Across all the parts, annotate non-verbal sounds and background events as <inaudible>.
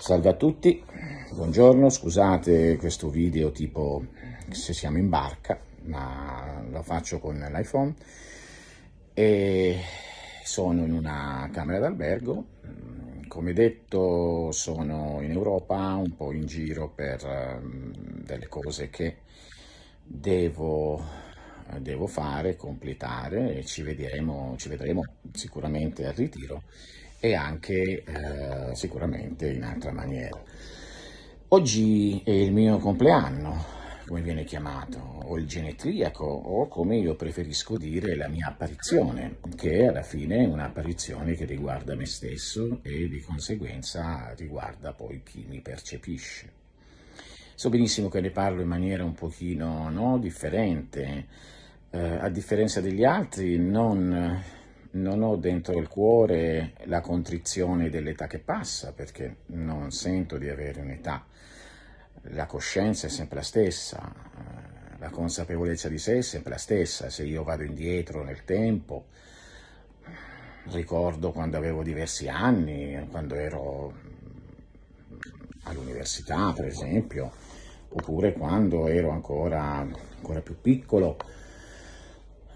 Salve a tutti, buongiorno, scusate questo video tipo se siamo in barca, ma lo faccio con l'iPhone. E sono in una camera d'albergo, come detto sono in Europa, un po' in giro per um, delle cose che devo, devo fare, completare e ci vedremo, ci vedremo sicuramente al ritiro e anche eh, sicuramente in altra maniera. Oggi è il mio compleanno, come viene chiamato, o il genetriaco, o come io preferisco dire la mia apparizione, che alla fine è un'apparizione che riguarda me stesso e di conseguenza riguarda poi chi mi percepisce. So benissimo che ne parlo in maniera un pochino no, differente, eh, a differenza degli altri non non ho dentro il cuore la contrizione dell'età che passa, perché non sento di avere un'età. La coscienza è sempre la stessa, eh, la consapevolezza di sé è sempre la stessa. Se io vado indietro nel tempo, ricordo quando avevo diversi anni, quando ero all'università, per esempio, oppure quando ero ancora, ancora più piccolo,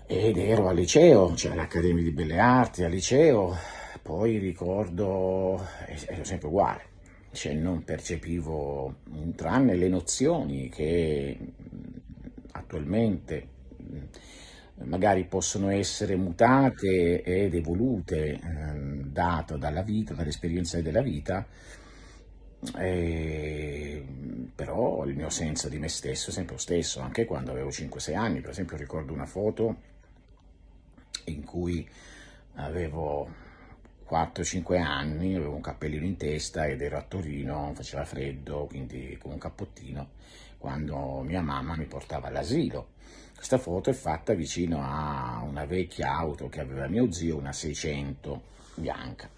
ed ero al liceo, cioè all'Accademia di Belle Arti, al liceo, poi ricordo, ero sempre uguale, cioè non percepivo, tranne le nozioni che attualmente magari possono essere mutate ed evolute eh, dato dalla vita, dall'esperienza della vita, e, però il mio senso di me stesso è sempre lo stesso, anche quando avevo 5-6 anni, per esempio ricordo una foto in cui avevo 4-5 anni, avevo un cappellino in testa ed ero a Torino, faceva freddo, quindi con un cappottino, quando mia mamma mi portava all'asilo. Questa foto è fatta vicino a una vecchia auto che aveva mio zio, una 600 bianca.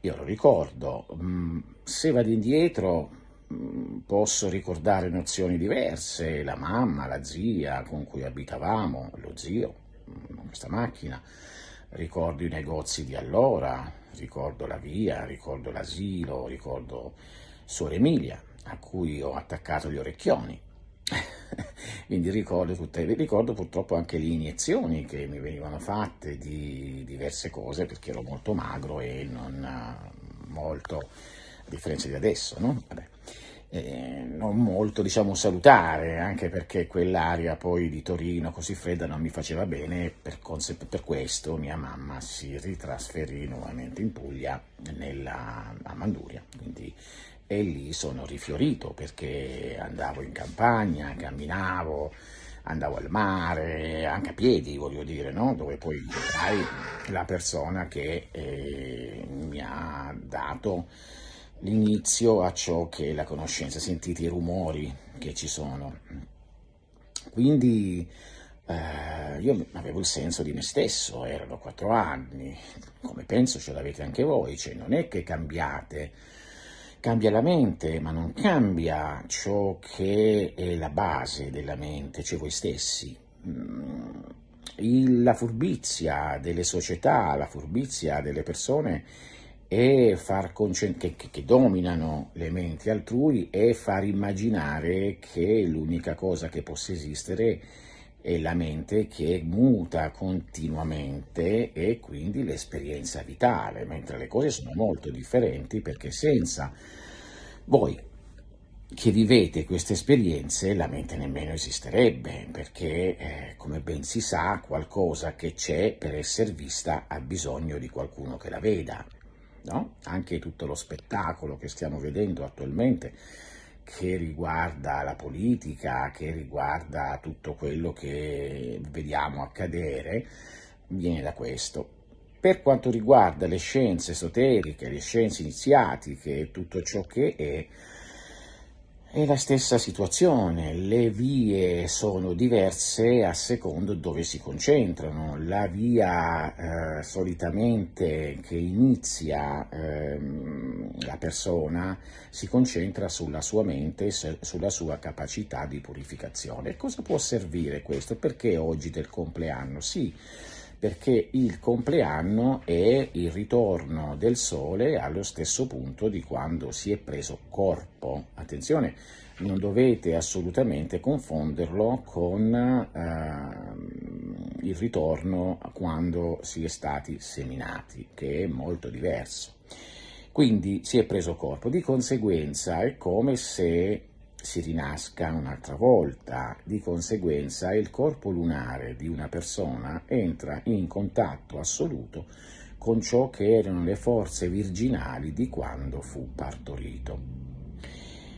Io lo ricordo, mm, se vado indietro mm, posso ricordare nozioni diverse, la mamma, la zia con cui abitavamo, lo zio, questa macchina, ricordo i negozi di allora, ricordo la via, ricordo l'asilo, ricordo Suor Emilia, a cui ho attaccato gli orecchioni. <laughs> Quindi ricordo, tutte, ricordo purtroppo anche le iniezioni che mi venivano fatte di diverse cose perché ero molto magro e non molto, a differenza di adesso, no? Eh, non molto diciamo salutare, anche perché quell'aria poi di Torino così fredda non mi faceva bene, per, per questo mia mamma si ritrasferì nuovamente in Puglia, nella, a Manduria, quindi, e lì sono rifiorito perché andavo in campagna, camminavo, andavo al mare, anche a piedi voglio dire, no? dove poi vedrai la persona che eh, mi ha dato l'inizio a ciò che è la conoscenza, sentite i rumori che ci sono. Quindi eh, io avevo il senso di me stesso, erano quattro anni, come penso ce l'avete anche voi, cioè non è che cambiate, cambia la mente, ma non cambia ciò che è la base della mente, cioè voi stessi. Mm, la furbizia delle società, la furbizia delle persone e far che, che, dominano le menti altrui e far immaginare che l'unica cosa che possa esistere è la mente che muta continuamente e quindi l'esperienza vitale, mentre le cose sono molto differenti perché senza voi che vivete queste esperienze la mente nemmeno esisterebbe, perché eh, come ben si sa qualcosa che c'è per essere vista ha bisogno di qualcuno che la veda no? anche tutto lo spettacolo che stiamo vedendo attualmente che riguarda la politica, che riguarda tutto quello che vediamo accadere, viene da questo. Per quanto riguarda le scienze esoteriche, le scienze iniziatiche, tutto ciò che è, è la stessa situazione, le vie sono diverse a secondo dove si concentrano. La via eh, solitamente che inizia eh, la persona si concentra sulla sua mente, sulla sua capacità di purificazione. cosa può servire questo? Perché oggi del compleanno? Sì, perché il compleanno è il ritorno del sole allo stesso punto di quando si è preso corpo. Attenzione, non dovete assolutamente confonderlo con eh, il ritorno quando si è stati seminati, che è molto diverso. Quindi si è preso corpo, di conseguenza è come se si rinasca un'altra volta, di conseguenza il corpo lunare di una persona entra in contatto assoluto con ciò che erano le forze virginali di quando fu partorito.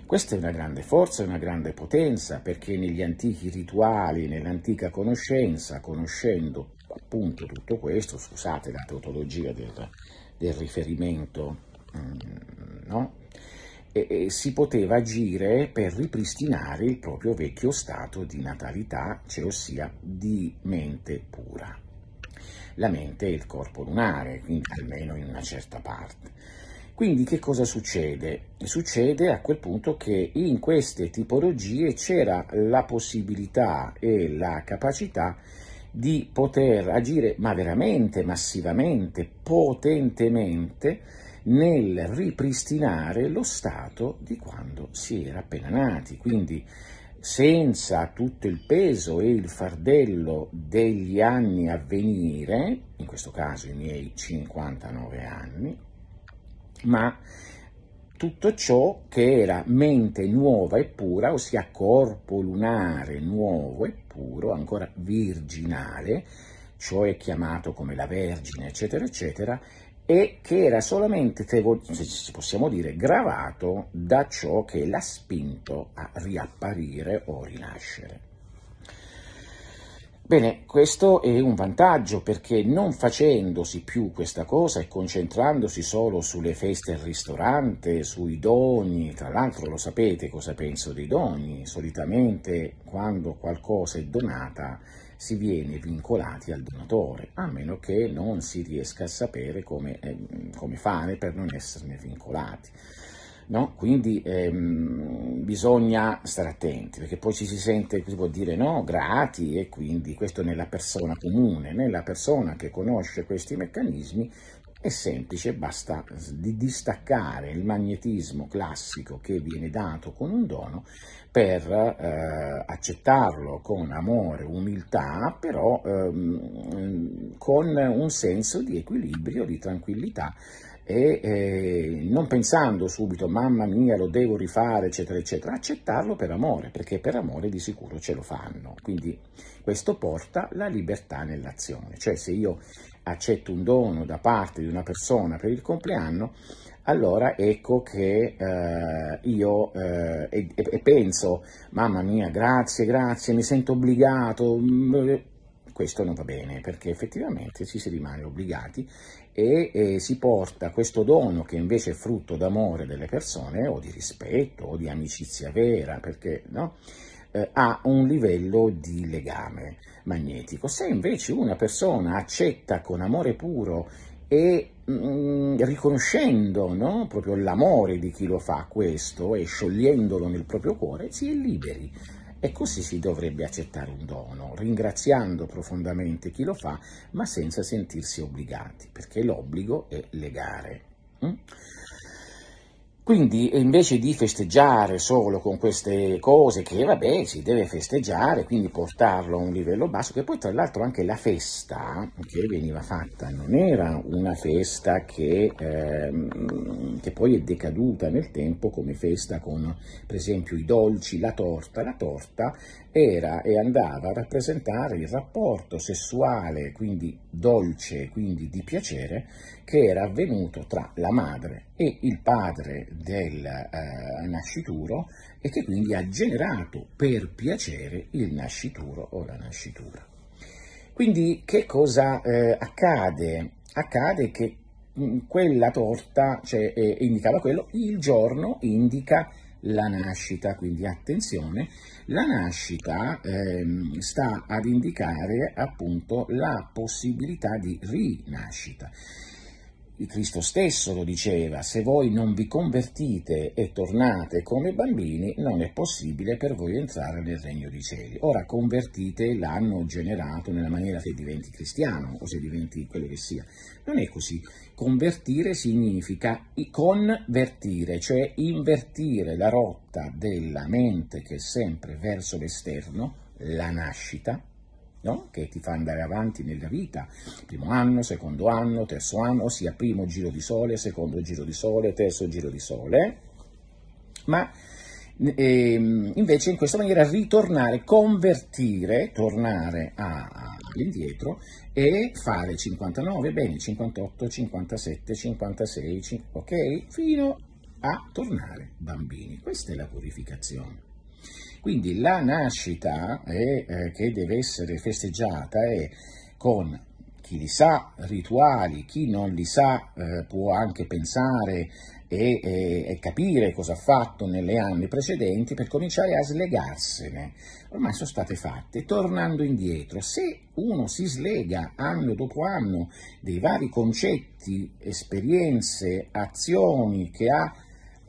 Questa è una grande forza, una grande potenza, perché negli antichi rituali, nell'antica conoscenza, conoscendo appunto tutto questo, scusate la tautologia del, del riferimento, mm, no? E, e si poteva agire per ripristinare il proprio vecchio stato di natalità, cioè ossia di mente pura. La mente è il corpo lunare, quindi almeno in una certa parte. Quindi che cosa succede? Succede a quel punto che in queste tipologie c'era la possibilità e la capacità di poter agire, ma veramente massivamente, potentemente, nel ripristinare lo stato di quando si era appena nati, quindi senza tutto il peso e il fardello degli anni a venire, in questo caso i miei 59 anni, ma tutto ciò che era mente nuova e pura, ossia corpo lunare nuovo e puro, ancora virginale, cioè chiamato come la Vergine, eccetera, eccetera, e che era solamente, se possiamo dire, gravato da ciò che l'ha spinto a riapparire o rinascere. Bene, questo è un vantaggio perché non facendosi più questa cosa e concentrandosi solo sulle feste al ristorante, sui doni, tra l'altro lo sapete cosa penso dei doni, solitamente quando qualcosa è donata si viene vincolati al donatore, a meno che non si riesca a sapere come, eh, come fare per non esserne vincolati. No? Quindi ehm, bisogna stare attenti, perché poi ci si sente, si può dire no, grati, e quindi questo nella persona comune, nella persona che conosce questi meccanismi è semplice, basta di distaccare il magnetismo classico che viene dato con un dono per eh, accettarlo con amore, umiltà, però ehm, con un senso di equilibrio, di tranquillità e eh, non pensando subito mamma mia lo devo rifare eccetera eccetera, accettarlo per amore perché per amore di sicuro ce lo fanno, quindi questo porta la libertà nell'azione, cioè se io accetto un dono da parte di una persona per il compleanno, allora ecco che eh, io eh, e, e, penso, mamma mia, grazie, grazie, mi sento obbligato, mm, questo non va bene perché effettivamente ci si rimane obbligati e, e si porta questo dono che invece è frutto d'amore delle persone o di rispetto o di amicizia vera, perché no? eh, ha un livello di legame magnetico. Se invece una persona accetta con amore puro e mh, mm, riconoscendo no, proprio l'amore di chi lo fa questo e sciogliendolo nel proprio cuore, si è liberi. E così si dovrebbe accettare un dono, ringraziando profondamente chi lo fa, ma senza sentirsi obbligati, perché l'obbligo è legare. Mm? Quindi invece di festeggiare solo con queste cose che vabbè si deve festeggiare, quindi portarlo a un livello basso, che poi tra l'altro anche la festa che veniva fatta non era una festa che, ehm, che poi è decaduta nel tempo come festa con per esempio i dolci, la torta, la torta era e andava a rappresentare il rapporto sessuale, quindi dolce, quindi di piacere, che era avvenuto tra la madre e il padre del eh, nascituro e che quindi ha generato per piacere il nascituro o la nascitura. Quindi che cosa eh, accade? Accade che mh, mm, quella torta cioè, eh, indicava quello, il giorno indica la nascita, quindi attenzione, la nascita ehm, sta ad indicare appunto la possibilità di rinascita. Cristo stesso lo diceva, se voi non vi convertite e tornate come bambini, non è possibile per voi entrare nel regno dei cieli. Ora, convertite l'hanno generato nella maniera che diventi cristiano o se diventi quello che sia. Non è così. Convertire significa convertire, cioè invertire la rotta della mente che è sempre verso l'esterno, la nascita, no? che ti fa andare avanti nella vita, primo anno, secondo anno, terzo anno, ossia primo giro di sole, secondo giro di sole, terzo giro di sole, ma ehm, invece in questa maniera ritornare, convertire, tornare all'indietro e fare 59, bene, 58, 57, 56, 5, ok? Fino a tornare bambini. Questa è la purificazione. Quindi la nascita è, eh, che deve essere festeggiata è con chi li sa rituali, chi non li sa eh, può anche pensare e, e, e, capire cosa ha fatto negli anni precedenti per cominciare a slegarsene. Ormai sono state fatte, tornando indietro. Se uno si slega anno dopo anno dei vari concetti, esperienze, azioni che ha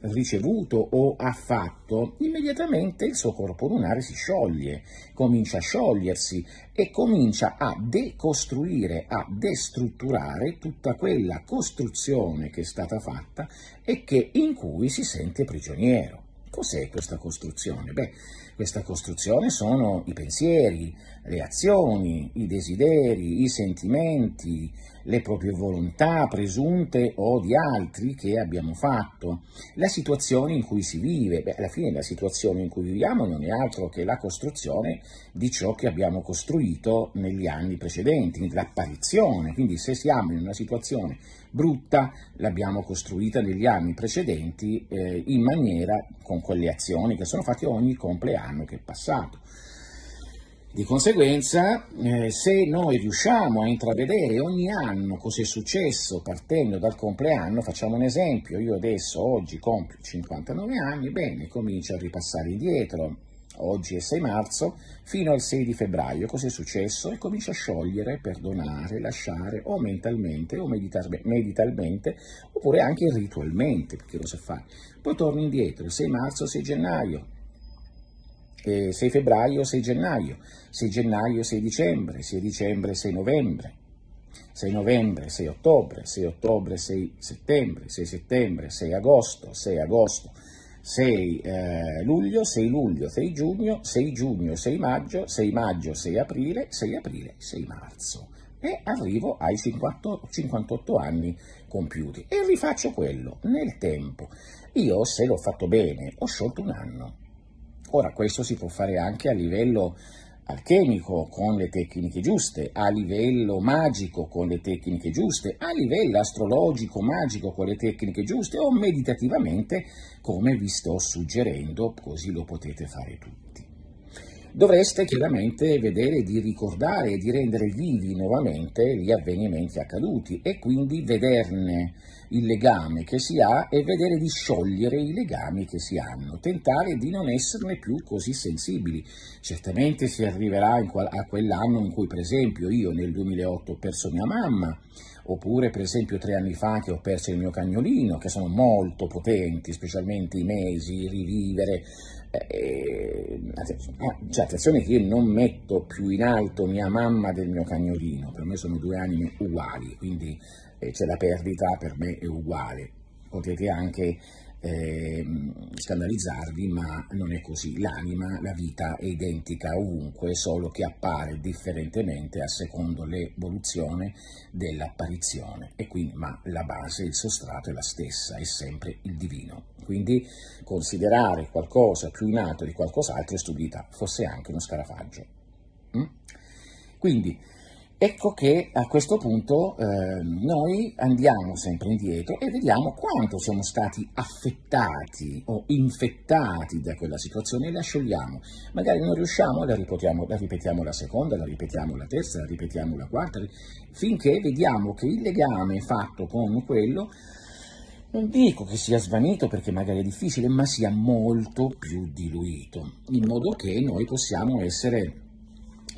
ricevuto o ha fatto, immediatamente il suo corpo lunare si scioglie, comincia a sciogliersi e comincia a decostruire, a destrutturare tutta quella costruzione che è stata fatta e che, in cui si sente prigioniero. Cos'è questa costruzione? Beh, questa costruzione sono i pensieri, le azioni, i desideri, i sentimenti, le proprie volontà presunte o di altri che abbiamo fatto, la situazione in cui si vive. Beh, alla fine la situazione in cui viviamo non è altro che la costruzione di ciò che abbiamo costruito negli anni precedenti, l'apparizione. Quindi se siamo in una situazione brutta, l'abbiamo costruita negli anni precedenti eh, in maniera con quelle azioni che sono fatte ogni compleanno che è passato. Di conseguenza, eh, se noi riusciamo a intravedere ogni anno cosa è successo partendo dal compleanno, facciamo un esempio, io adesso oggi compio 59 anni, bene, comincio a ripassare indietro, oggi è 6 marzo, fino al 6 di febbraio, cosa è successo? E comincio a sciogliere, perdonare, lasciare, o mentalmente, o meditalmente, oppure anche ritualmente, perché lo sa fare. Poi torno indietro, 6 marzo, 6 gennaio, 6 febbraio, 6 gennaio, 6 gennaio, 6 dicembre, 6 dicembre, 6 novembre, 6 novembre, 6 ottobre, 6 ottobre, 6 settembre, 6 settembre, 6 agosto, 6 agosto, 6 eh, luglio, 6 luglio, 6 giugno, 6 giugno, 6 maggio, 6 maggio, 6 aprile, 6 aprile, 6 marzo. E arrivo ai 50, 58 anni compiuti e rifaccio quello nel tempo. Io, se l'ho fatto bene, ho sciolto un anno Ora, questo si può fare anche a livello alchemico con le tecniche giuste, a livello magico con le tecniche giuste, a livello astrologico magico con le tecniche giuste o meditativamente come vi sto suggerendo, così lo potete fare tutti. Dovreste chiaramente vedere di ricordare e di rendere vivi nuovamente gli avvenimenti accaduti e quindi vederne il legame che si ha e vedere di sciogliere i legami che si hanno, tentare di non esserne più così sensibili. Certamente si arriverà a quell'anno in cui, per esempio, io nel 2008 ho perso mia mamma, oppure per esempio tre anni fa che ho perso il mio cagnolino, che sono molto potenti, specialmente i mesi, rivivere. Eh, cioè, attenzione che io non metto più in alto mia mamma del mio cagnolino, per me sono due anime uguali, quindi eh, c'è la perdita per me è uguale. Potete anche eh, scandalizzarvi, ma non è così. L'anima, la vita è identica ovunque, solo che appare differentemente a secondo l'evoluzione dell'apparizione. E quindi, ma la base, il sostrato è la stessa, è sempre il divino. Quindi considerare qualcosa più in alto di qualcos'altro è stupidità, fosse anche uno scarafaggio. Mm? Quindi, Ecco che a questo punto eh, noi andiamo sempre indietro e vediamo quanto siamo stati affettati o infettati da quella situazione e la sciogliamo. Magari non riusciamo, la la ripetiamo la seconda, la ripetiamo la terza, la ripetiamo la quarta, finché vediamo che il legame fatto con quello non dico che sia svanito perché magari è difficile, ma sia molto più diluito, in modo che noi possiamo essere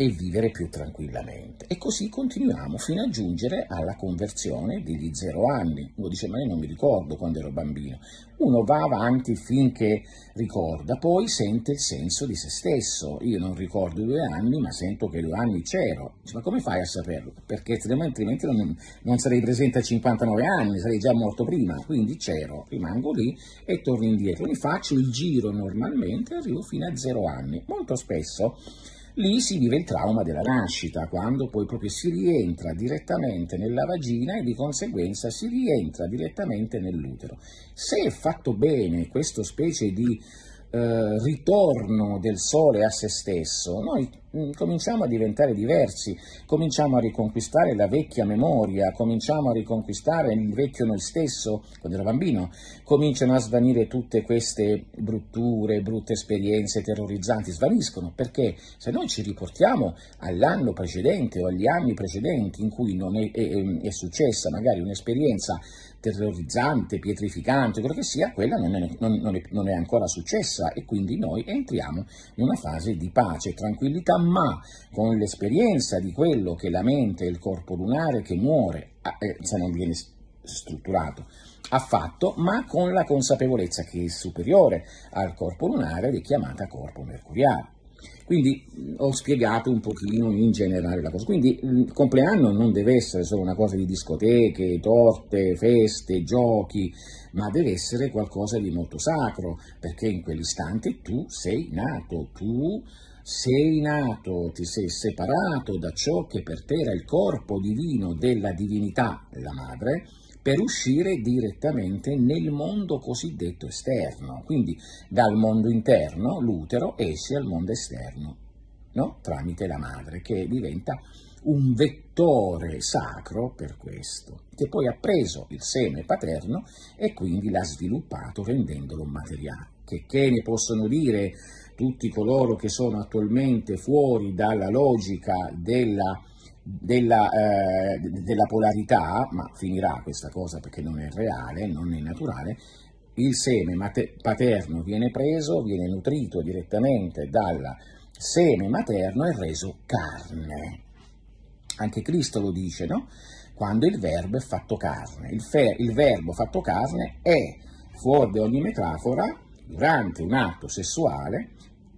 e vivere più tranquillamente. E così continuiamo fino a giungere alla conversione degli zero anni. Uno dice, ma io non mi ricordo quando ero bambino. Uno va avanti finché ricorda, poi sente il senso di se stesso. Io non ricordo due anni, ma sento che due anni c'ero. Dice, ma come fai a saperlo? Perché altrimenti non, non sarei presente a 59 anni, sarei già morto prima. Quindi c'ero, rimango lì e torno indietro. Mi faccio il giro normalmente e arrivo fino a zero anni. Molto spesso Lì si vive il trauma della nascita, quando poi proprio si rientra direttamente nella vagina e di conseguenza si rientra direttamente nell'utero. Se è fatto bene questo specie di eh, ritorno del sole a se stesso, noi cominciamo a diventare diversi, cominciamo a riconquistare la vecchia memoria, cominciamo a riconquistare il vecchio noi stesso, quando ero bambino, cominciano a svanire tutte queste brutture, brutte esperienze terrorizzanti, svaniscono perché se noi ci riportiamo all'anno precedente o agli anni precedenti in cui non è, è, è successa magari un'esperienza terrorizzante, pietrificante, quello che sia, quella non è, non, non, è, non è, ancora successa e quindi noi entriamo in una fase di pace tranquillità, ma con l'esperienza di quello che la mente e il corpo lunare che muore, eh, se non viene strutturato, ha fatto, ma con la consapevolezza che è superiore al corpo lunare ed è chiamata corpo mercuriale. Quindi ho spiegato un pochino in generale la cosa. Quindi il compleanno non deve essere solo una cosa di discoteche, torte, feste, giochi, ma deve essere qualcosa di molto sacro, perché in quell'istante tu sei nato, tu sei nato, ti sei separato da ciò che per te era il corpo divino della divinità, la madre, per uscire direttamente nel mondo cosiddetto esterno, quindi dal mondo interno, l'utero, esce al mondo esterno, no? tramite la madre, che diventa un vettore sacro per questo, che poi ha preso il seme paterno e quindi l'ha sviluppato rendendolo materiale. Che, che ne possono dire tutti coloro che sono attualmente fuori dalla logica della della, eh, della, polarità, ma finirà questa cosa perché non è reale, non è naturale, il seme paterno viene preso, viene nutrito direttamente dal seme materno e reso carne. Anche Cristo lo dice, no? Quando il verbo è fatto carne. Il, fe- il verbo fatto carne è, fuori da ogni metafora, durante un atto sessuale,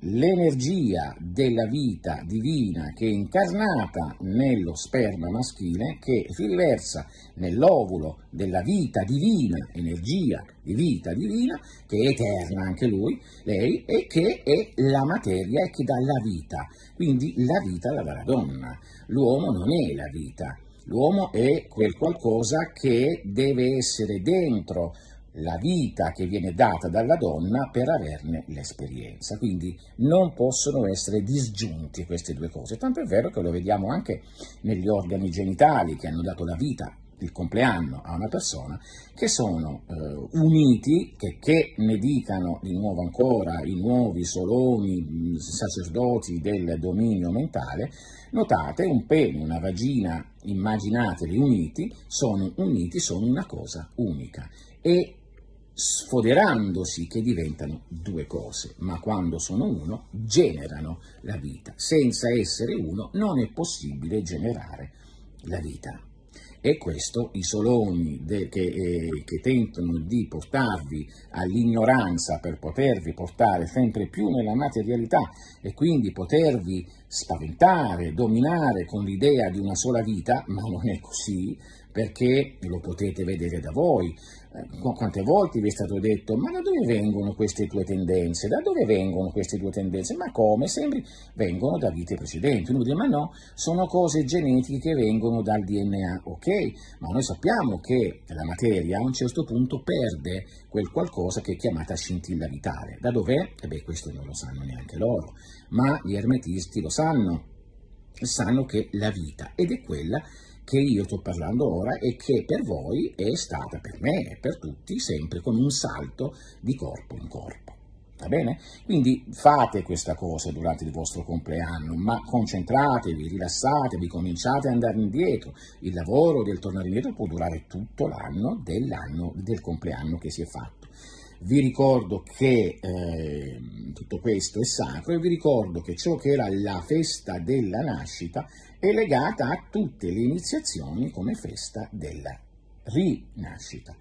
l'energia della vita divina che è incarnata nello sperma maschile, che si riversa nell'ovulo della vita divina, energia di vita divina, che è eterna anche lui, lei, e che è la materia e che dà la vita. Quindi la vita la dà la donna. L'uomo non è la vita, l'uomo è quel qualcosa che deve essere dentro la vita che viene data dalla donna per averne l'esperienza. Quindi non possono essere disgiunti queste due cose. Tanto è vero che lo vediamo anche negli organi genitali che hanno dato la vita, il compleanno a una persona, che sono eh, uniti, che, che, ne dicano di nuovo ancora i nuovi soloni sacerdoti del dominio mentale, notate un pene, una vagina, immaginateli uniti, sono uniti, sono una cosa unica. E sfoderandosi che diventano due cose, ma quando sono uno generano la vita. Senza essere uno non è possibile generare la vita. E questo i soloni de, che, eh, che tentano di portarvi all'ignoranza per potervi portare sempre più nella materialità e quindi potervi spaventare, dominare con l'idea di una sola vita, ma non è così, perché lo potete vedere da voi. Eh, quante volte vi è stato detto, ma da dove vengono queste tue tendenze? Da dove vengono queste tue tendenze? Ma come? Sembri vengono da vite precedenti. Uno dice, ma no, sono cose genetiche che vengono dal DNA. Ok, ma noi sappiamo che la materia a un certo punto perde quel qualcosa che è chiamata scintilla vitale. Da dov'è? E beh, questo non lo sanno neanche loro, ma gli ermetisti lo sanno. Sanno che la vita, ed è quella che io sto parlando ora e che per voi è stata, per me e per tutti, sempre con un salto di corpo in corpo. Va bene? Quindi fate questa cosa durante il vostro compleanno, ma concentratevi, rilassatevi, cominciate ad andare indietro. Il lavoro del tornare indietro può durare tutto l'anno dell'anno del compleanno che si è fatto. Vi ricordo che eh, tutto questo è sacro e vi ricordo che ciò che era la festa della nascita è legata a tutte le iniziazioni come festa della rinascita.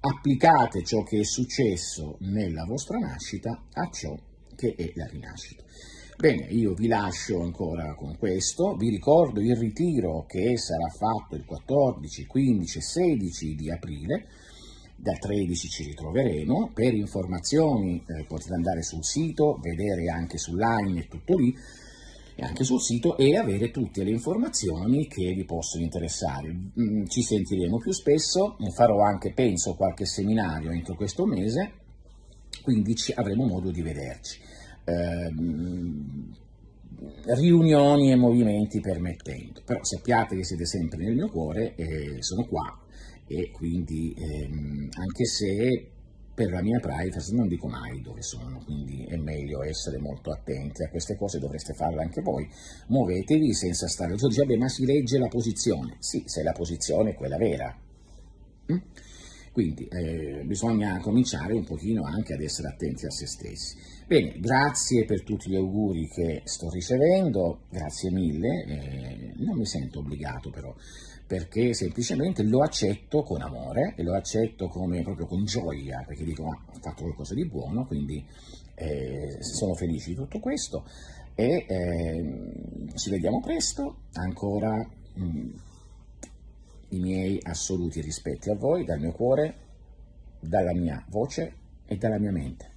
Applicate ciò che è successo nella vostra nascita a ciò che è la rinascita. Bene, io vi lascio ancora con questo, vi ricordo il ritiro che sarà fatto il 14, 15 e 16 di aprile, da 13 ci ritroveremo, per informazioni eh, potete andare sul sito, vedere anche sull'line e tutto lì, e anche sul sito e avere tutte le informazioni che vi possono interessare. Mm, ci sentiremo più spesso, farò anche, penso, qualche seminario entro questo mese, quindi avremo modo di vederci. Eh, riunioni e movimenti permettendo, però sappiate che siete sempre nel mio cuore e sono qua e quindi ehm, anche se per la mia privacy non dico mai dove sono, quindi è meglio essere molto attenti a queste cose, dovreste farle anche voi. Muovetevi senza stare giù, dice, ma si legge la posizione. Sì, se la posizione è quella vera. Mm? Quindi eh, bisogna cominciare un pochino anche ad essere attenti a se stessi. Bene, grazie per tutti gli auguri che sto ricevendo, grazie mille, eh, non mi sento obbligato però perché semplicemente lo accetto con amore e lo accetto come, proprio con gioia, perché dico ma ho fatto qualcosa di buono, quindi eh, sono felice di tutto questo e eh, ci vediamo presto, ancora mh, mm, i miei assoluti rispetti a voi, dal mio cuore, dalla mia voce e dalla mia mente.